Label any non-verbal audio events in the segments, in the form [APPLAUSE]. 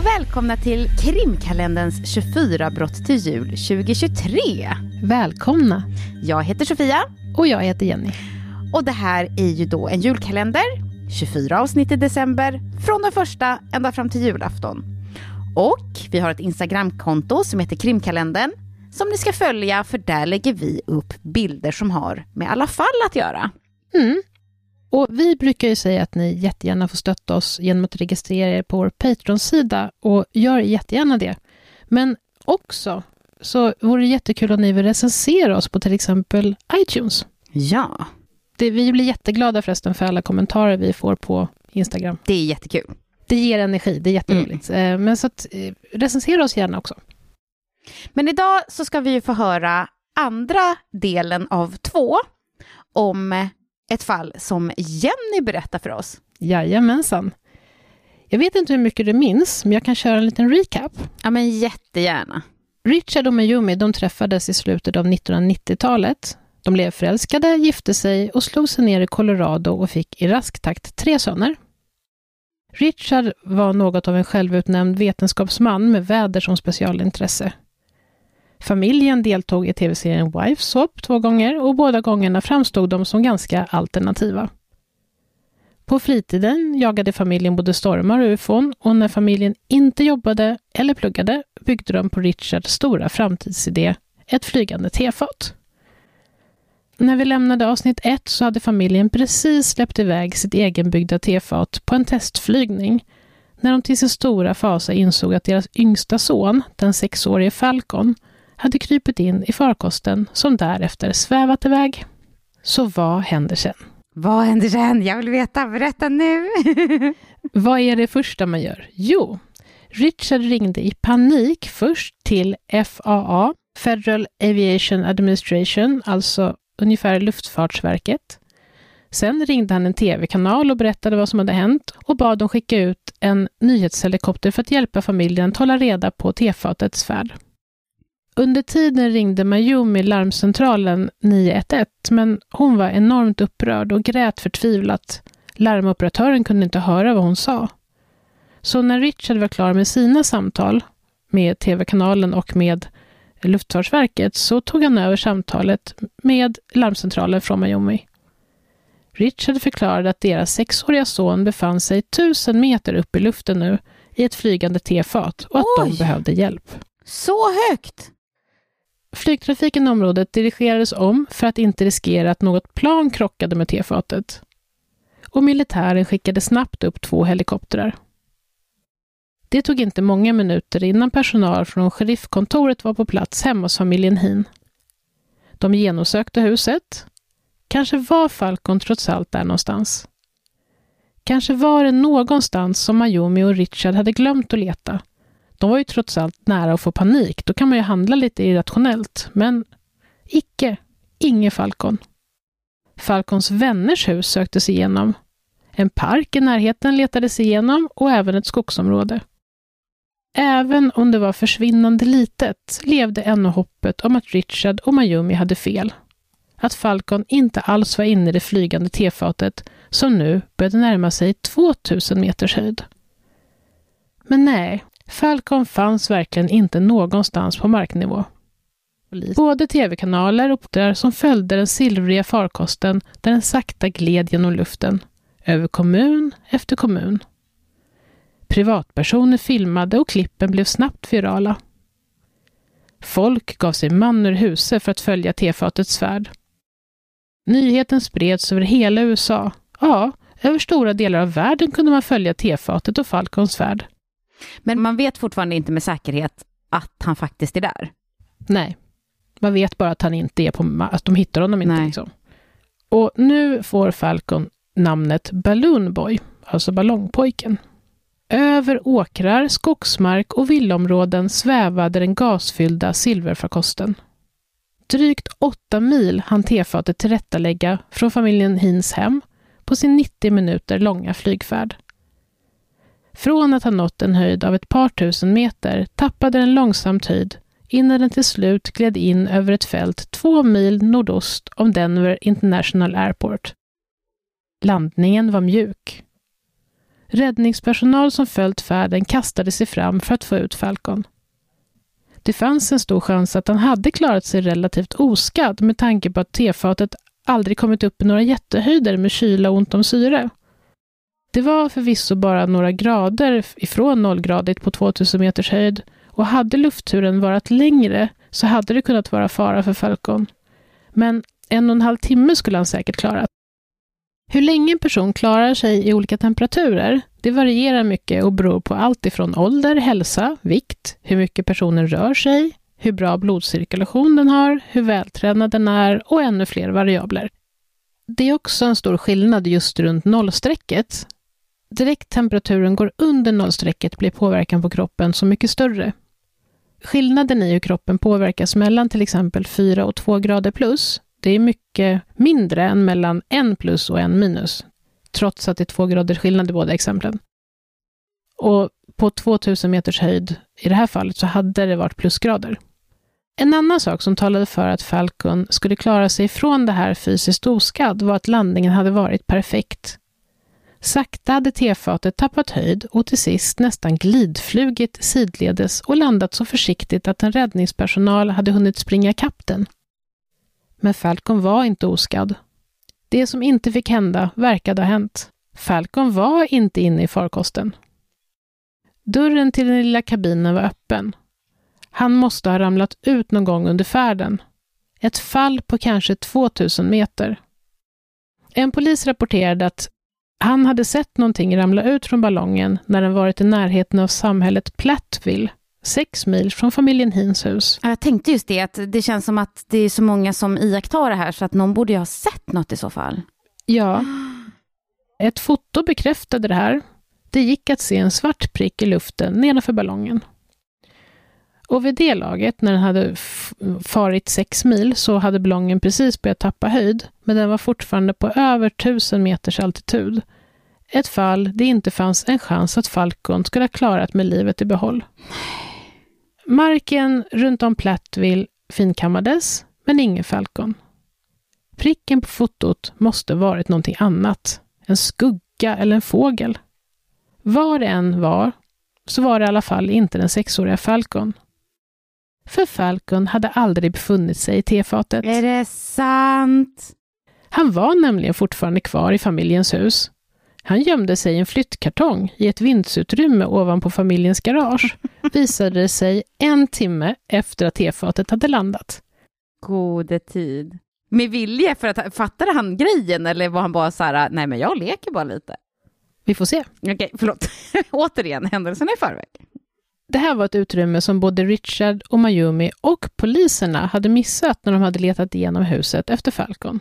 och välkomna till krimkalenderns 24 brott till jul 2023. Välkomna! Jag heter Sofia. Och jag heter Jenny. Och det här är ju då en julkalender, 24 avsnitt i december, från den första ända fram till julafton. Och vi har ett Instagramkonto som heter krimkalendern, som ni ska följa för där lägger vi upp bilder som har med alla fall att göra. Mm. Och vi brukar ju säga att ni jättegärna får stötta oss genom att registrera er på vår Patreon-sida och gör jättegärna det. Men också så vore det jättekul om ni vill recensera oss på till exempel iTunes. Ja. Det, vi blir jätteglada förresten för alla kommentarer vi får på Instagram. Det är jättekul. Det ger energi, det är jätteroligt. Mm. Men så att, eh, recensera oss gärna också. Men idag så ska vi ju få höra andra delen av två om ett fall som Jenny berättar för oss. Jajamensan. Jag vet inte hur mycket du minns, men jag kan köra en liten recap. Ja, men jättegärna. Richard och Mayumi de träffades i slutet av 1990-talet. De blev förälskade, gifte sig och slog sig ner i Colorado och fick i rask takt tre söner. Richard var något av en självutnämnd vetenskapsman med väder som specialintresse. Familjen deltog i tv-serien Wife Swap två gånger och båda gångerna framstod de som ganska alternativa. På fritiden jagade familjen både stormar och ufon och när familjen inte jobbade eller pluggade byggde de på Richards stora framtidsidé, ett flygande tefat. När vi lämnade avsnitt ett så hade familjen precis släppt iväg sitt egenbyggda tefat på en testflygning när de till sin stora fasa insåg att deras yngsta son, den sexårige Falcon, hade krypit in i farkosten som därefter svävat iväg. Så vad händer sen? Vad händer sen? Jag vill veta. Berätta nu. [LAUGHS] vad är det första man gör? Jo, Richard ringde i panik först till FAA, Federal Aviation Administration, alltså ungefär Luftfartsverket. Sen ringde han en tv-kanal och berättade vad som hade hänt och bad dem skicka ut en nyhetshelikopter för att hjälpa familjen att hålla reda på tefatets färd. Under tiden ringde Mayumi larmcentralen 911, men hon var enormt upprörd och grät förtvivlat. Larmoperatören kunde inte höra vad hon sa. Så när Richard var klar med sina samtal med tv-kanalen och med Luftfartsverket så tog han över samtalet med larmcentralen från Mayumi. Richard förklarade att deras sexåriga son befann sig tusen meter upp i luften nu i ett flygande tefat och att Oj. de behövde hjälp. Så högt! Flygtrafiken i området dirigerades om för att inte riskera att något plan krockade med tefatet. Och militären skickade snabbt upp två helikoptrar. Det tog inte många minuter innan personal från sheriffkontoret var på plats hemma hos familjen Hin. De genomsökte huset. Kanske var Falcon trots allt där någonstans. Kanske var det någonstans som Mayumi och Richard hade glömt att leta de var ju trots allt nära att få panik. Då kan man ju handla lite irrationellt. Men icke. Ingen Falcon. Falcons vänners hus söktes igenom. En park i närheten letades igenom och även ett skogsområde. Även om det var försvinnande litet levde ännu hoppet om att Richard och Mayumi hade fel. Att Falcon inte alls var inne i det flygande tefatet som nu började närma sig 2000 meters höjd. Men nej, Falcon fanns verkligen inte någonstans på marknivå. Både tv-kanaler och där som följde den silvriga farkosten där den sakta gled genom luften, över kommun efter kommun. Privatpersoner filmade och klippen blev snabbt virala. Folk gav sig man ur huset för att följa tefatets färd. Nyheten spreds över hela USA. Ja, över stora delar av världen kunde man följa tefatet och Falcons färd. Men man vet fortfarande inte med säkerhet att han faktiskt är där. Nej, man vet bara att han inte är på, att de hittar honom inte. Liksom. Och nu får Falcon namnet Balloon Boy, alltså ballongpojken. Över åkrar, skogsmark och villområden svävade den gasfyllda silverfarkosten. Drygt åtta mil hann tefatet tillrättalägga från familjen Hins hem på sin 90 minuter långa flygfärd. Från att ha nått en höjd av ett par tusen meter tappade den långsamt höjd innan den till slut gled in över ett fält två mil nordost om Denver International Airport. Landningen var mjuk. Räddningspersonal som följt färden kastade sig fram för att få ut Falcon. Det fanns en stor chans att han hade klarat sig relativt oskadd med tanke på att tefatet aldrig kommit upp i några jättehöjder med kyla och ont om syre. Det var förvisso bara några grader ifrån nollgradigt på 2000 meters höjd och hade luftturen varit längre så hade det kunnat vara fara för Falcon. Men en och en halv timme skulle han säkert klara. Hur länge en person klarar sig i olika temperaturer, det varierar mycket och beror på allt ifrån ålder, hälsa, vikt, hur mycket personen rör sig, hur bra blodcirkulation den har, hur vältränad den är och ännu fler variabler. Det är också en stor skillnad just runt nollstrecket. Direkt temperaturen går under nollstrecket blir påverkan på kroppen så mycket större. Skillnaden i hur kroppen påverkas mellan till exempel 4 och 2 grader plus, det är mycket mindre än mellan 1 plus och 1 minus, trots att det är 2 graders skillnad i båda exemplen. Och på 2000 meters höjd, i det här fallet, så hade det varit plusgrader. En annan sak som talade för att Falcon skulle klara sig från det här fysiskt oskadd var att landningen hade varit perfekt. Sakta hade tefatet tappat höjd och till sist nästan glidflugit sidledes och landat så försiktigt att en räddningspersonal hade hunnit springa kapp den. Men Falcon var inte oskadd. Det som inte fick hända verkade ha hänt. Falcon var inte inne i farkosten. Dörren till den lilla kabinen var öppen. Han måste ha ramlat ut någon gång under färden. Ett fall på kanske 2000 meter. En polis rapporterade att han hade sett någonting ramla ut från ballongen när den varit i närheten av samhället Plattville, sex mil från familjen Hins hus. Jag tänkte just det, att det känns som att det är så många som iakttar det här, så att någon borde ju ha sett något i så fall. Ja. Ett foto bekräftade det här. Det gick att se en svart prick i luften nedanför ballongen. Och vid det laget, när den hade farit sex mil, så hade ballongen precis börjat tappa höjd, men den var fortfarande på över tusen meters altitud. Ett fall det inte fanns en chans att Falcon skulle ha klarat med livet i behåll. Marken runt om Plattville finkammades, men ingen Falcon. Pricken på fotot måste varit någonting annat. En skugga eller en fågel. Vad det än var, så var det i alla fall inte den sexåriga Falcon. För Falcon hade aldrig befunnit sig i tefatet. Är det sant? Han var nämligen fortfarande kvar i familjens hus. Han gömde sig i en flyttkartong i ett vindsutrymme ovanpå familjens garage, [LAUGHS] visade det sig en timme efter att tefatet hade landat. Gode tid. Med vilje, för att fattade han grejen eller var han bara så här, nej men jag leker bara lite? Vi får se. Okej, förlåt. [LAUGHS] Återigen, händelserna i förväg. Det här var ett utrymme som både Richard och Mayumi och poliserna hade missat när de hade letat igenom huset efter Falcon.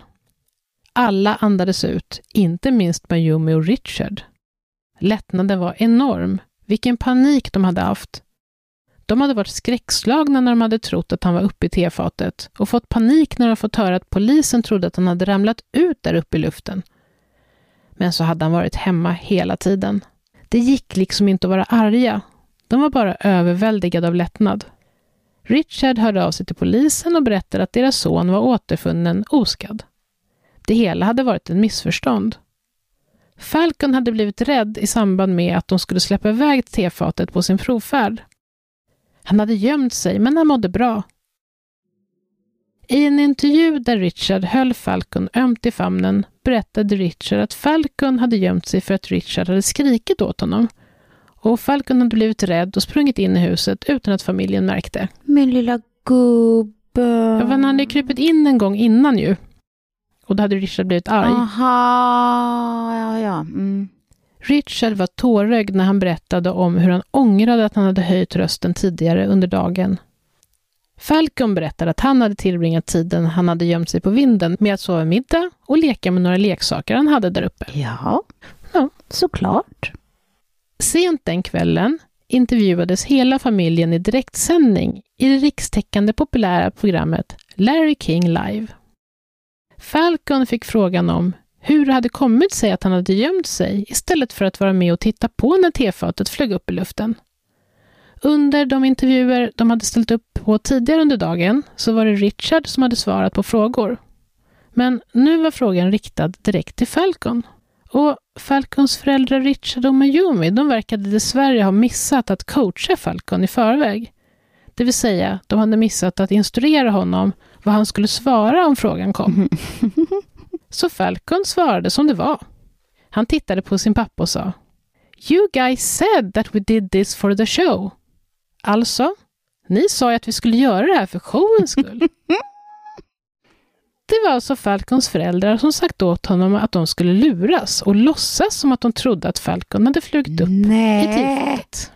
Alla andades ut, inte minst Mayumi och Richard. Lättnaden var enorm. Vilken panik de hade haft. De hade varit skräckslagna när de hade trott att han var uppe i tefatet och fått panik när de fått höra att polisen trodde att han hade ramlat ut där uppe i luften. Men så hade han varit hemma hela tiden. Det gick liksom inte att vara arga. De var bara överväldigade av lättnad. Richard hörde av sig till polisen och berättade att deras son var återfunnen oskadd. Det hela hade varit ett missförstånd. Falcon hade blivit rädd i samband med att de skulle släppa iväg tefatet på sin provfärd. Han hade gömt sig, men han mådde bra. I en intervju där Richard höll Falcon ömt i famnen berättade Richard att Falcon hade gömt sig för att Richard hade skrikit åt honom. Och Falcon hade blivit rädd och sprungit in i huset utan att familjen märkte. Min lilla gubbe. Ja, han hade krypit in en gång innan ju. Och då hade Richard blivit arg. Aha, ja, ja. Mm. Richard var tårögd när han berättade om hur han ångrade att han hade höjt rösten tidigare under dagen. Falcon berättade att han hade tillbringat tiden han hade gömt sig på vinden med att sova middag och leka med några leksaker han hade där uppe. Ja, ja såklart. Sent den kvällen intervjuades hela familjen i direktsändning i det rikstäckande populära programmet Larry King Live. Falcon fick frågan om hur det hade kommit sig att han hade gömt sig istället för att vara med och titta på när tefatet flög upp i luften. Under de intervjuer de hade ställt upp på tidigare under dagen så var det Richard som hade svarat på frågor. Men nu var frågan riktad direkt till Falcon. Och Falcons föräldrar Richard och Mayumi, de verkade dessvärre ha missat att coacha Falcon i förväg. Det vill säga, de hade missat att instruera honom vad han skulle svara om frågan kom. [LAUGHS] Så Falcon svarade som det var. Han tittade på sin pappa och sa You guys said that we did this for the show. Alltså, ni sa ju att vi skulle göra det här för showens skull. [LAUGHS] Det var alltså Falcons föräldrar som sagt åt honom att de skulle luras och låtsas som att de trodde att Falcon hade flugit upp Nej. i tidfotet.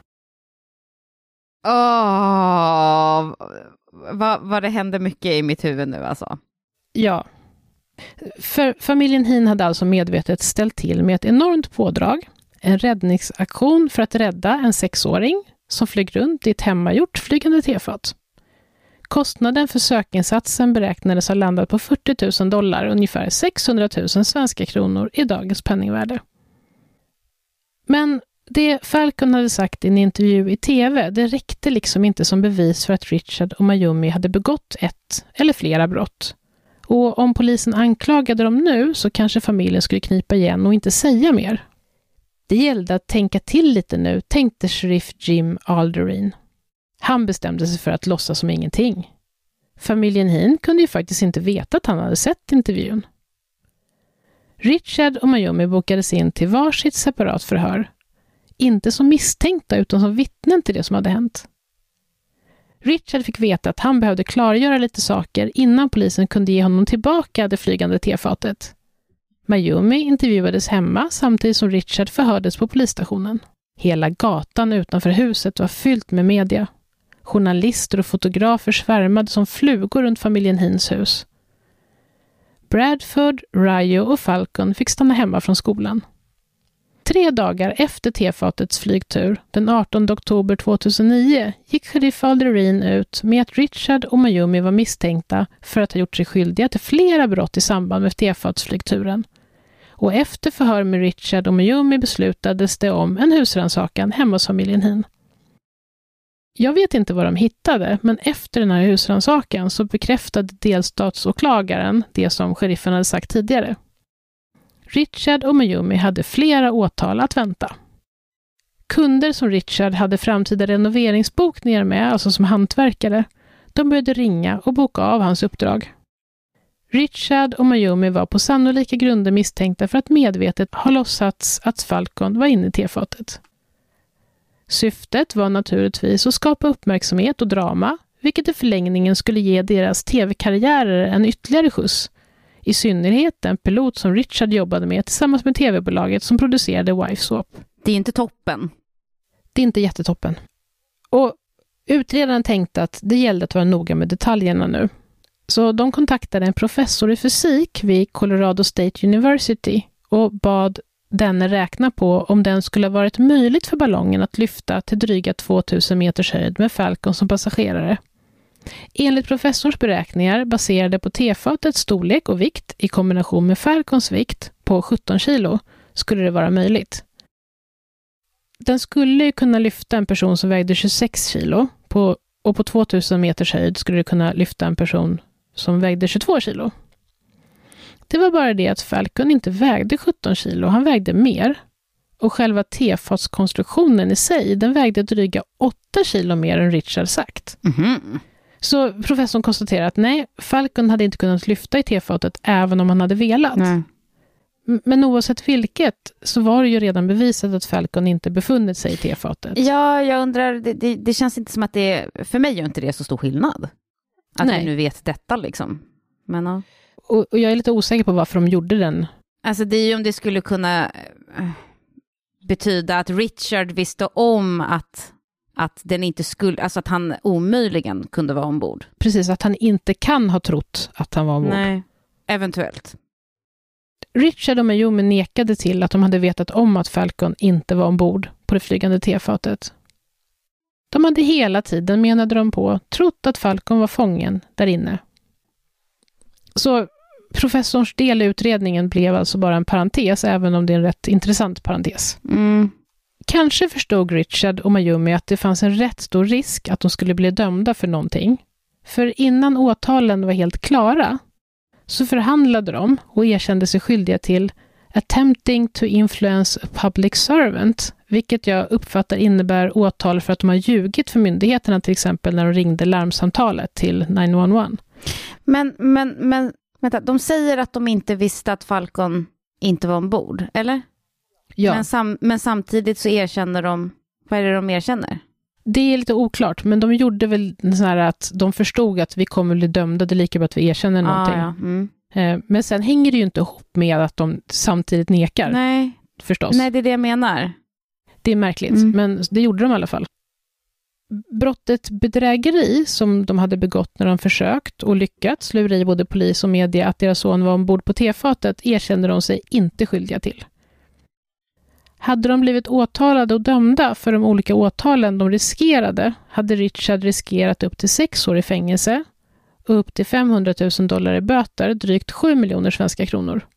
Åh, vad, vad det händer mycket i mitt huvud nu alltså. Ja. För familjen Hin hade alltså medvetet ställt till med ett enormt pådrag, en räddningsaktion för att rädda en sexåring som flög runt i ett hemmagjort flygande tefat. Kostnaden för sökinsatsen beräknades ha landat på 40 000 dollar, ungefär 600 000 svenska kronor i dagens penningvärde. Men det Falcon hade sagt i en intervju i TV, det räckte liksom inte som bevis för att Richard och Mayumi hade begått ett eller flera brott. Och om polisen anklagade dem nu så kanske familjen skulle knipa igen och inte säga mer. Det gällde att tänka till lite nu, tänkte sheriff Jim Alderine. Han bestämde sig för att låtsas som ingenting. Familjen Hin kunde ju faktiskt inte veta att han hade sett intervjun. Richard och Mayumi bokades in till varsitt separat förhör. Inte som misstänkta utan som vittnen till det som hade hänt. Richard fick veta att han behövde klargöra lite saker innan polisen kunde ge honom tillbaka det flygande tefatet. Mayumi intervjuades hemma samtidigt som Richard förhördes på polisstationen. Hela gatan utanför huset var fyllt med media. Journalister och fotografer svärmade som flugor runt familjen Hins hus. Bradford, Ryo och Falcon fick stanna hemma från skolan. Tre dagar efter tefatets flygtur, den 18 oktober 2009, gick sheriff Alderin ut med att Richard och Mayumi var misstänkta för att ha gjort sig skyldiga till flera brott i samband med tefatsflygturen. Och efter förhör med Richard och Mayumi beslutades det om en husrannsakan hemma hos familjen Hin. Jag vet inte vad de hittade, men efter den här husrannsakan så bekräftade delstatsåklagaren det som sheriffen hade sagt tidigare. Richard och Mayumi hade flera åtal att vänta. Kunder som Richard hade framtida renoveringsbokningar med, alltså som hantverkare, de började ringa och boka av hans uppdrag. Richard och Mayumi var på sannolika grunder misstänkta för att medvetet ha låtsats att Falcon var inne i tefatet. Syftet var naturligtvis att skapa uppmärksamhet och drama, vilket i förlängningen skulle ge deras tv-karriärer en ytterligare skjuts. I synnerhet den pilot som Richard jobbade med tillsammans med tv-bolaget som producerade Wife Swap. Det är inte toppen. Det är inte jättetoppen. Och utredaren tänkte att det gällde att vara noga med detaljerna nu. Så de kontaktade en professor i fysik vid Colorado State University och bad denne räknar på om den skulle ha varit möjligt för ballongen att lyfta till dryga 2000 meters höjd med Falcon som passagerare. Enligt professorns beräkningar baserade på tefatets storlek och vikt i kombination med Falcons vikt på 17 kilo skulle det vara möjligt. Den skulle kunna lyfta en person som vägde 26 kilo på, och på 2000 meters höjd skulle det kunna lyfta en person som vägde 22 kilo. Det var bara det att Falcon inte vägde 17 kilo, han vägde mer. Och själva tefatskonstruktionen i sig, den vägde dryga 8 kilo mer än Richard sagt. Mhm. Så professorn konstaterar att nej, Falcon hade inte kunnat lyfta i tefatet även om han hade velat. Nej. Men oavsett vilket så var det ju redan bevisat att Falcon inte befunnit sig i tefatet. Ja, jag undrar, det, det, det känns inte som att det, för mig gör inte det så stor skillnad. Att Nej. vi nu vet detta liksom. Men ja. Och, och jag är lite osäker på varför de gjorde den. Alltså det är ju om det skulle kunna eh, betyda att Richard visste om att, att den inte skulle, alltså att han omöjligen kunde vara ombord. Precis, att han inte kan ha trott att han var ombord. Nej, eventuellt. Richard och Mayumi nekade till att de hade vetat om att Falcon inte var ombord på det flygande tefatet. De hade hela tiden, menade de på, trott att Falcon var fången där inne. Så professorns del i utredningen blev alltså bara en parentes, även om det är en rätt intressant parentes. Mm. Kanske förstod Richard och Mayumi att det fanns en rätt stor risk att de skulle bli dömda för någonting. För innan åtalen var helt klara så förhandlade de och erkände sig skyldiga till attempting to influence a public servant, vilket jag uppfattar innebär åtal för att de har ljugit för myndigheterna, till exempel när de ringde larmsamtalet till 911. Men, men, men vänta, de säger att de inte visste att Falcon inte var ombord, eller? Ja, Men, sam, men samtidigt så erkänner de, vad är det de erkänner? det är lite oklart, men de gjorde väl så här att de förstod att vi kommer bli dömda, det är lika bra att vi erkänner någonting. Ah, ja. mm. Eh, Men sen hänger det ju inte ihop med att de samtidigt nekar, Nej, förstås. nej, det är det jag menar. Det är märkligt, Mm. men det gjorde de i alla fall. Brottet bedrägeri som de hade begått när de försökt och lyckats lura i både polis och media att deras son var ombord på tefatet erkände de sig inte skyldiga till. Hade de blivit åtalade och dömda för de olika åtalen de riskerade hade Richard riskerat upp till sex år i fängelse och upp till 500 000 dollar i böter, drygt 7 miljoner svenska kronor.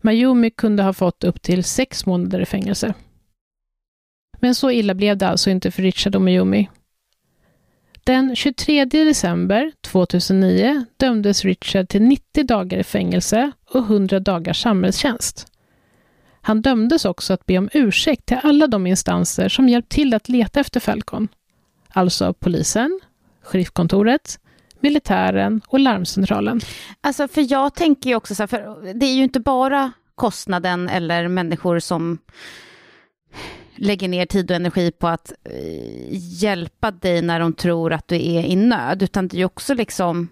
Mayumi kunde ha fått upp till sex månader i fängelse. Men så illa blev det alltså inte för Richard och Mayumi. Den 23 december 2009 dömdes Richard till 90 dagar i fängelse och 100 dagars samhällstjänst. Han dömdes också att be om ursäkt till alla de instanser som hjälpt till att leta efter Falcon. Alltså polisen, sheriffkontoret, militären och larmcentralen. Alltså, för jag tänker ju också så här, för det är ju inte bara kostnaden eller människor som lägger ner tid och energi på att eh, hjälpa dig när de tror att du är i nöd, utan det är ju också liksom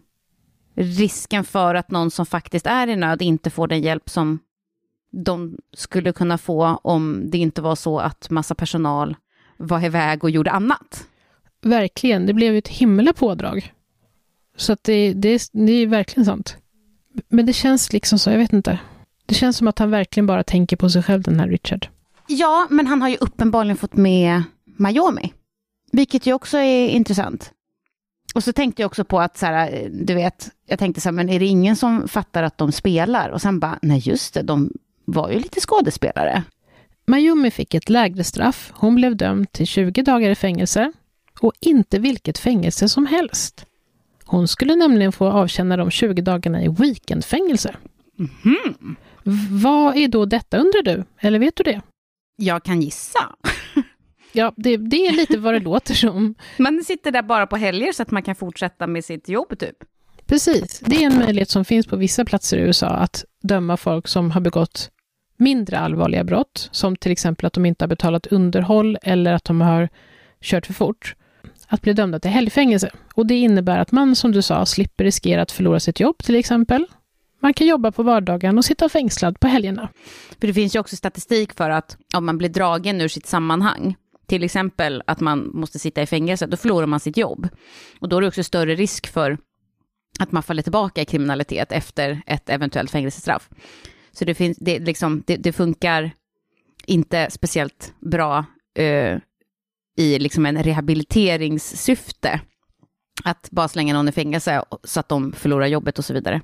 risken för att någon som faktiskt är i nöd inte får den hjälp som de skulle kunna få om det inte var så att massa personal var iväg och gjorde annat. Verkligen, det blev ju ett himla pådrag. Så att det, det, det är verkligen sant. Men det känns liksom så, jag vet inte. Det känns som att han verkligen bara tänker på sig själv, den här Richard. Ja, men han har ju uppenbarligen fått med Miami, vilket ju också är intressant. Och så tänkte jag också på att, så här, du vet, jag tänkte så här, men är det ingen som fattar att de spelar? Och sen bara, nej just det, de var ju lite skådespelare. Mayumi fick ett lägre straff. Hon blev dömd till 20 dagar i fängelse. Och inte vilket fängelse som helst. Hon skulle nämligen få avtjäna de 20 dagarna i weekendfängelse. V- Vad är då detta undrar du? Eller vet du det? Jag kan gissa. [LAUGHS] Ja, det, det är lite vad det [LAUGHS] låter som. Man sitter där bara på helger så att man kan fortsätta med sitt jobb typ. Precis, det är en möjlighet som finns på vissa platser i USA att döma folk som har begått mindre allvarliga brott, som till exempel att de inte har betalat underhåll eller att de har kört för fort, att bli dömda till helgfängelse. Och det innebär att man, som du sa, slipper riskera att förlora sitt jobb till exempel. Man kan jobba på vardagen och sitta fängslad på helgerna. För det finns ju också statistik för att om man blir dragen ur sitt sammanhang, till exempel att man måste sitta i fängelse, då förlorar man sitt jobb. Och då är det också större risk för att man faller tillbaka i kriminalitet efter ett eventuellt fängelsestraff. Så det, finns, det, liksom, det, det funkar inte speciellt bra uh, i liksom en rehabiliteringssyfte att bara slänga någon i fängelse så att de förlorar jobbet och så vidare.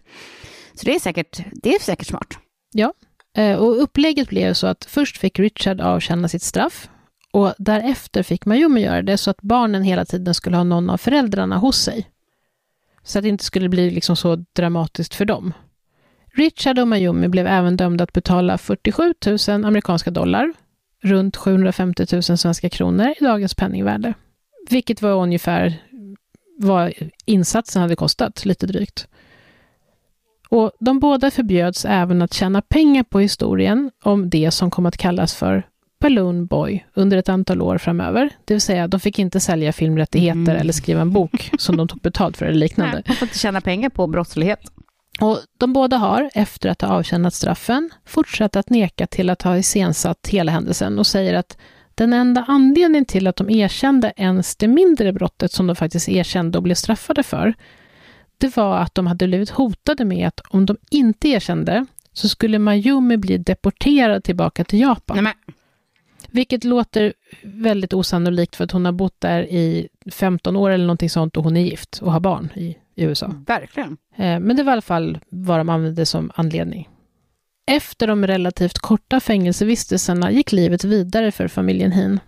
Så det är säkert, det är säkert smart. Ja, eh, Och upplägget blev så att först fick Richard avtjäna sitt straff och därefter fick Mayumi göra det så att barnen hela tiden skulle ha någon av föräldrarna hos sig. Så att det inte skulle bli liksom så dramatiskt för dem. Richard och Mayumi blev även dömda att betala 47 000 amerikanska dollar, runt 750 000 svenska kronor i dagens penningvärde. Vilket var ungefär vad insatsen hade kostat, lite drygt. Och de båda förbjöds även att tjäna pengar på historien om det som kom att kallas för Balloon Boy under ett antal år framöver. Det vill säga, de fick inte sälja filmrättigheter Mm. eller skriva en bok [LAUGHS] som de tog betalt för eller liknande. Nej, man får inte tjäna pengar på brottslighet. Och de båda har, efter att ha avtjänat straffen, fortsatt att neka till att ha iscensatt hela händelsen och säger att den enda anledningen till att de erkände ens det mindre brottet som de faktiskt erkände och blev straffade för, det var att de hade blivit hotade med att om de inte erkände så skulle Mayumi bli deporterad tillbaka till Japan. Nej, men, Vilket låter väldigt osannolikt för att hon har bott där i 15 år eller någonting sånt och hon är gift och har barn i, i USA. verkligen. Eh, Men det var i alla fall vad de använde som anledning. Efter de relativt korta fängelsevistelserna gick livet vidare för familjen Heen.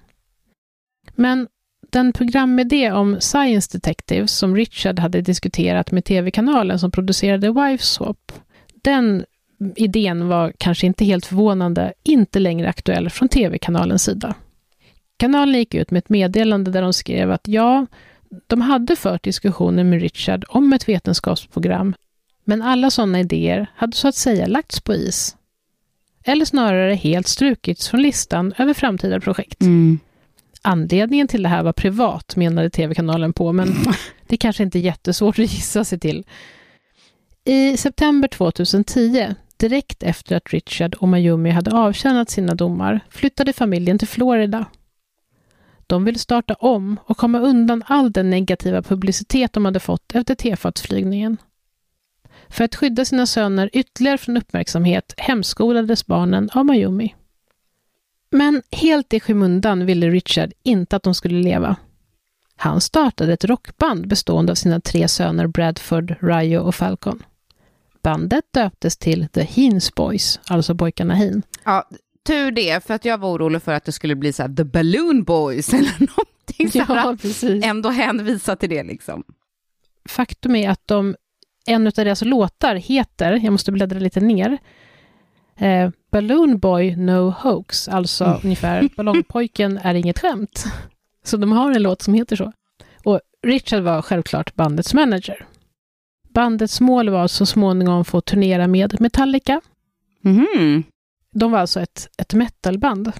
Men den programidé om Science Detectives som Richard hade diskuterat med tv-kanalen som producerade Wiveswap, den idén var kanske inte helt förvånande inte längre aktuell från tv-kanalens sida. Kanalen gick ut med ett meddelande där de skrev att ja, de hade fört diskussioner med Richard om ett vetenskapsprogram, men alla sådana idéer hade så att säga lagts på is. Eller snarare helt strukits från listan över framtida projekt. Mm. Anledningen till det här var privat, menade tv-kanalen på, men [LAUGHS] det kanske inte är jättesvårt att gissa sig till. I september 2010, direkt efter att Richard och Mayumi hade avtjänat sina domar, flyttade familjen till Florida. De ville starta om och komma undan all den negativa publicitet de hade fått efter tefatsflygningen. För att skydda sina söner ytterligare från uppmärksamhet hemskolades barnen av Mayumi. Men helt i skymundan ville Richard inte att de skulle leva. Han startade ett rockband bestående av sina tre söner Bradford, Ryo och Falcon. Bandet döptes till The Heens Boys, alltså pojkarna Heen. Ja, tur det, för att jag var orolig för att det skulle bli så här The Balloon Boys [LAUGHS] eller någonting. Ja, precis. Ändå hänvisa till det liksom. Faktum är att de, en av deras låtar heter, jag måste bläddra lite ner, eh, Balloon Boy No Hoax, alltså Mm. ungefär [LAUGHS] Ballongpojken är inget skämt. Så de har en låt som heter så. Och Richard var självklart bandets manager. Bandets mål var så småningom få turnera med Metallica. Mhm. De var alltså ett, ett metalband.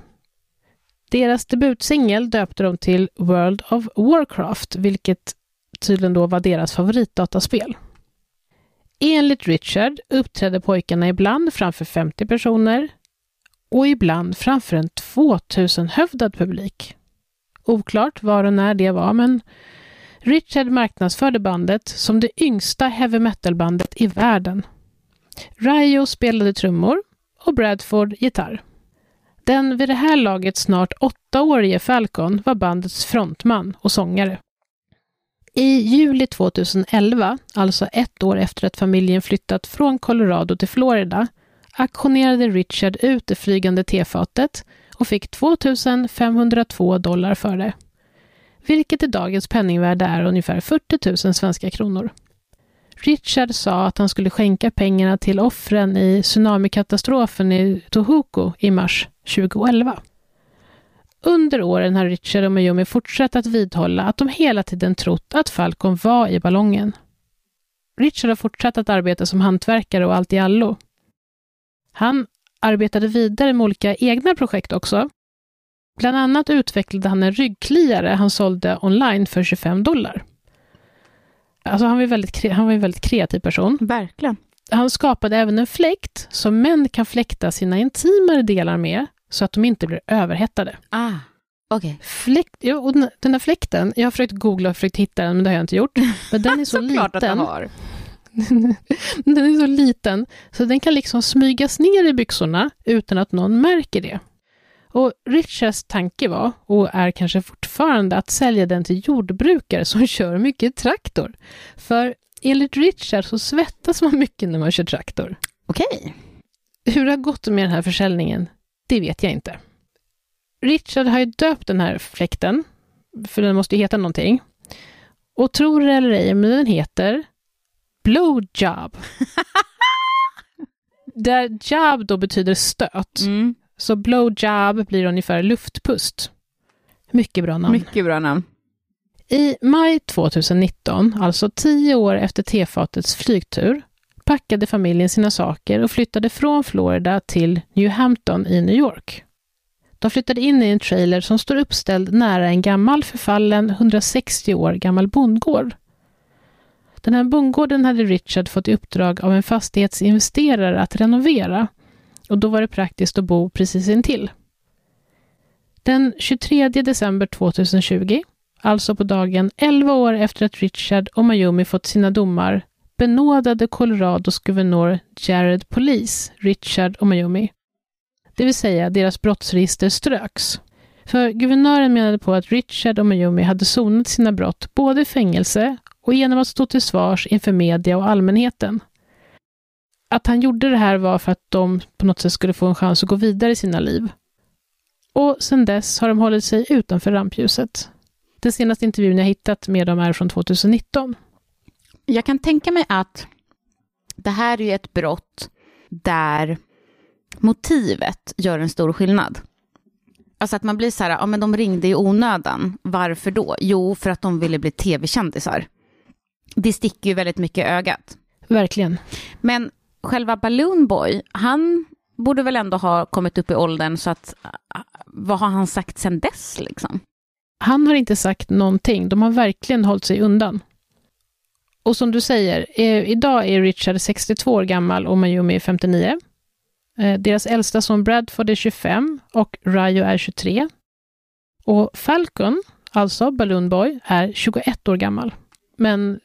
Deras debutsingel döpte de till World of Warcraft, vilket tydligen då var deras favoritdataspel. Enligt Richard uppträdde pojkarna ibland framför 50 personer och ibland framför en 2000-hövdad publik. Oklart var och när det var, men Richard marknadsförde bandet som det yngsta heavy metal-bandet i världen. Ryo spelade trummor och Bradford gitarr. Den vid det här laget snart åttaårige Falcon var bandets frontman och sångare. I juli 2011, alltså ett år efter att familjen flyttat från Colorado till Florida, auktionerade Richard ut det flygande tefatet och fick 2 502 dollar för det. Vilket i dagens penningvärde är ungefär 40 000 svenska kronor. Richard sa att han skulle skänka pengarna till offren i tsunamikatastrofen i Tohoku i mars 2011. Under åren har Richard och Mayumi fortsatt att vidhålla att de hela tiden trott att Falcon var i ballongen. Richard har fortsatt att arbeta som hantverkare och allt i allo. Han arbetade vidare med olika egna projekt också. Bland annat utvecklade han en ryggkliare han sålde online för 25 dollar. Alltså han var, väldigt, han var en väldigt kreativ person. Verkligen. Han skapade även en fläkt som män kan fläkta sina intimare delar med så att de inte blir överhettade. Ah, okej. Fläkt, och den- här fläkten, jag har försökt googla och försökt hitta den, men det har jag inte gjort. Men den är så [LAUGHS] liten. har. [LAUGHS] den är så liten så den kan liksom smygas ner i byxorna utan att någon märker det. Och Richards tanke var, och är kanske fortfarande, att sälja den till jordbrukare som [LAUGHS] kör mycket traktor. För enligt Richard så svettas man mycket när man kör traktor. Okej. Hur det har gått med den här försäljningen, det vet jag inte. Richard har ju döpt den här fläkten, för den måste ju heta någonting. Och tror det eller ej, men den heter Blowjob. [LAUGHS] Där job då betyder stöt, Mm. så blowjob blir ungefär luftpust. Mycket bra namn. Mycket bra namn. I maj 2019, alltså tio år efter tefatets flygtur, packade familjen sina saker och flyttade från Florida till New Hampton i New York. De flyttade in i en trailer som står uppställd nära en gammal förfallen 160 år gammal bondgård. Den här bondgården hade Richard fått i uppdrag av en fastighetsinvesterare att renovera och då var det praktiskt att bo precis intill. Den 23 december 2020 alltså på dagen 11 år efter att Richard och Mayumi fått sina domar, benådade Colorados guvernör Jared Police Richard och Mayumi. Det vill säga, deras brottsregister ströks. För guvernören menade på att Richard och Mayumi hade sonat sina brott både i fängelse och genom att stå till svars inför media och allmänheten. Att han gjorde det här var för att de på något sätt skulle få en chans att gå vidare i sina liv. Och sedan dess har de hållit sig utanför rampljuset. Den senaste intervjun jag hittat med dem är från 2019. Jag kan tänka mig att det här är ett brott där motivet gör en stor skillnad. Alltså att man blir så här, ja men de ringde i onödan. Varför då? Jo, för att de ville bli tv-kändisar. Det sticker ju väldigt mycket i ögat. Verkligen. Men själva Balloon Boy, han borde väl ändå ha kommit upp i åldern så att vad har han sagt sen dess liksom? Han har inte sagt någonting. De har verkligen hållit sig undan. Och som du säger, eh, idag är Richard 62 år gammal och Mayumi är 59. Eh, deras äldsta son Bradford är 25 och Ryo är 23. Och Falcon, alltså Balloon Boy, är 21 år gammal. Men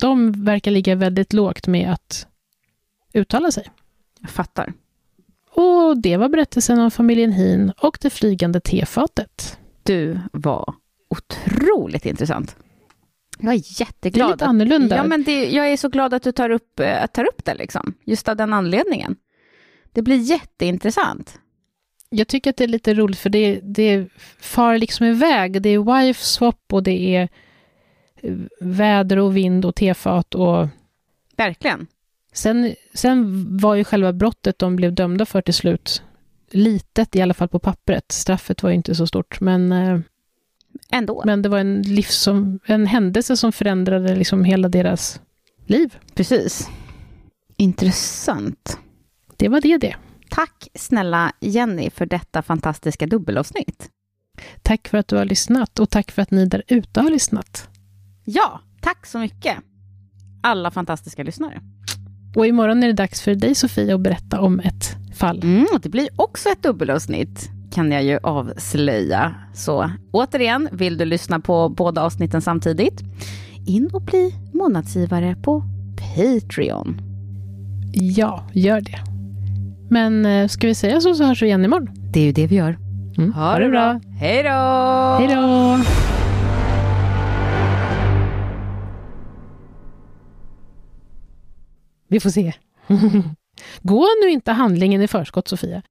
de verkar ligga väldigt lågt med att uttala sig. Jag fattar. Och det var berättelsen om familjen Hin och det flygande tefatet. Du var otroligt intressant. Jag är jätteglad. Det är lite annorlunda. Ja, men det, jag är så glad att du tar upp, äh, tar upp det, liksom. just av den anledningen. Det blir jätteintressant. Jag tycker att det är lite roligt, för det, det far liksom iväg. Det är wife swap och det är eh, väder och vind och tefat och... Verkligen. Sen, sen var ju själva brottet de blev dömda för till slut litet, i alla fall på pappret. Straffet var ju inte så stort, men... Ändå. Men det var en, livs som, en händelse som förändrade liksom hela deras liv. Precis. Intressant. Det var det det. Tack snälla Jenny för detta fantastiska dubbelavsnitt. Tack för att du har lyssnat och tack för att ni där ute har lyssnat. Ja, tack så mycket. Alla fantastiska lyssnare. Och imorgon är det dags för dig Sofia att berätta om ett fall. Mm, det blir också ett dubbelavsnitt kan jag ju avslöja. Så återigen, vill du lyssna på båda avsnitten samtidigt? In och bli månadsgivare på Patreon. Ja, gör det. Men eh, ska vi säga så så hörs vi igen imorgon? Det är ju det vi gör. Mm. Ha, ha det bra. Hej då! Hej då! Vi får se. [LAUGHS] Gå nu inte handlingen i förskott, Sofia.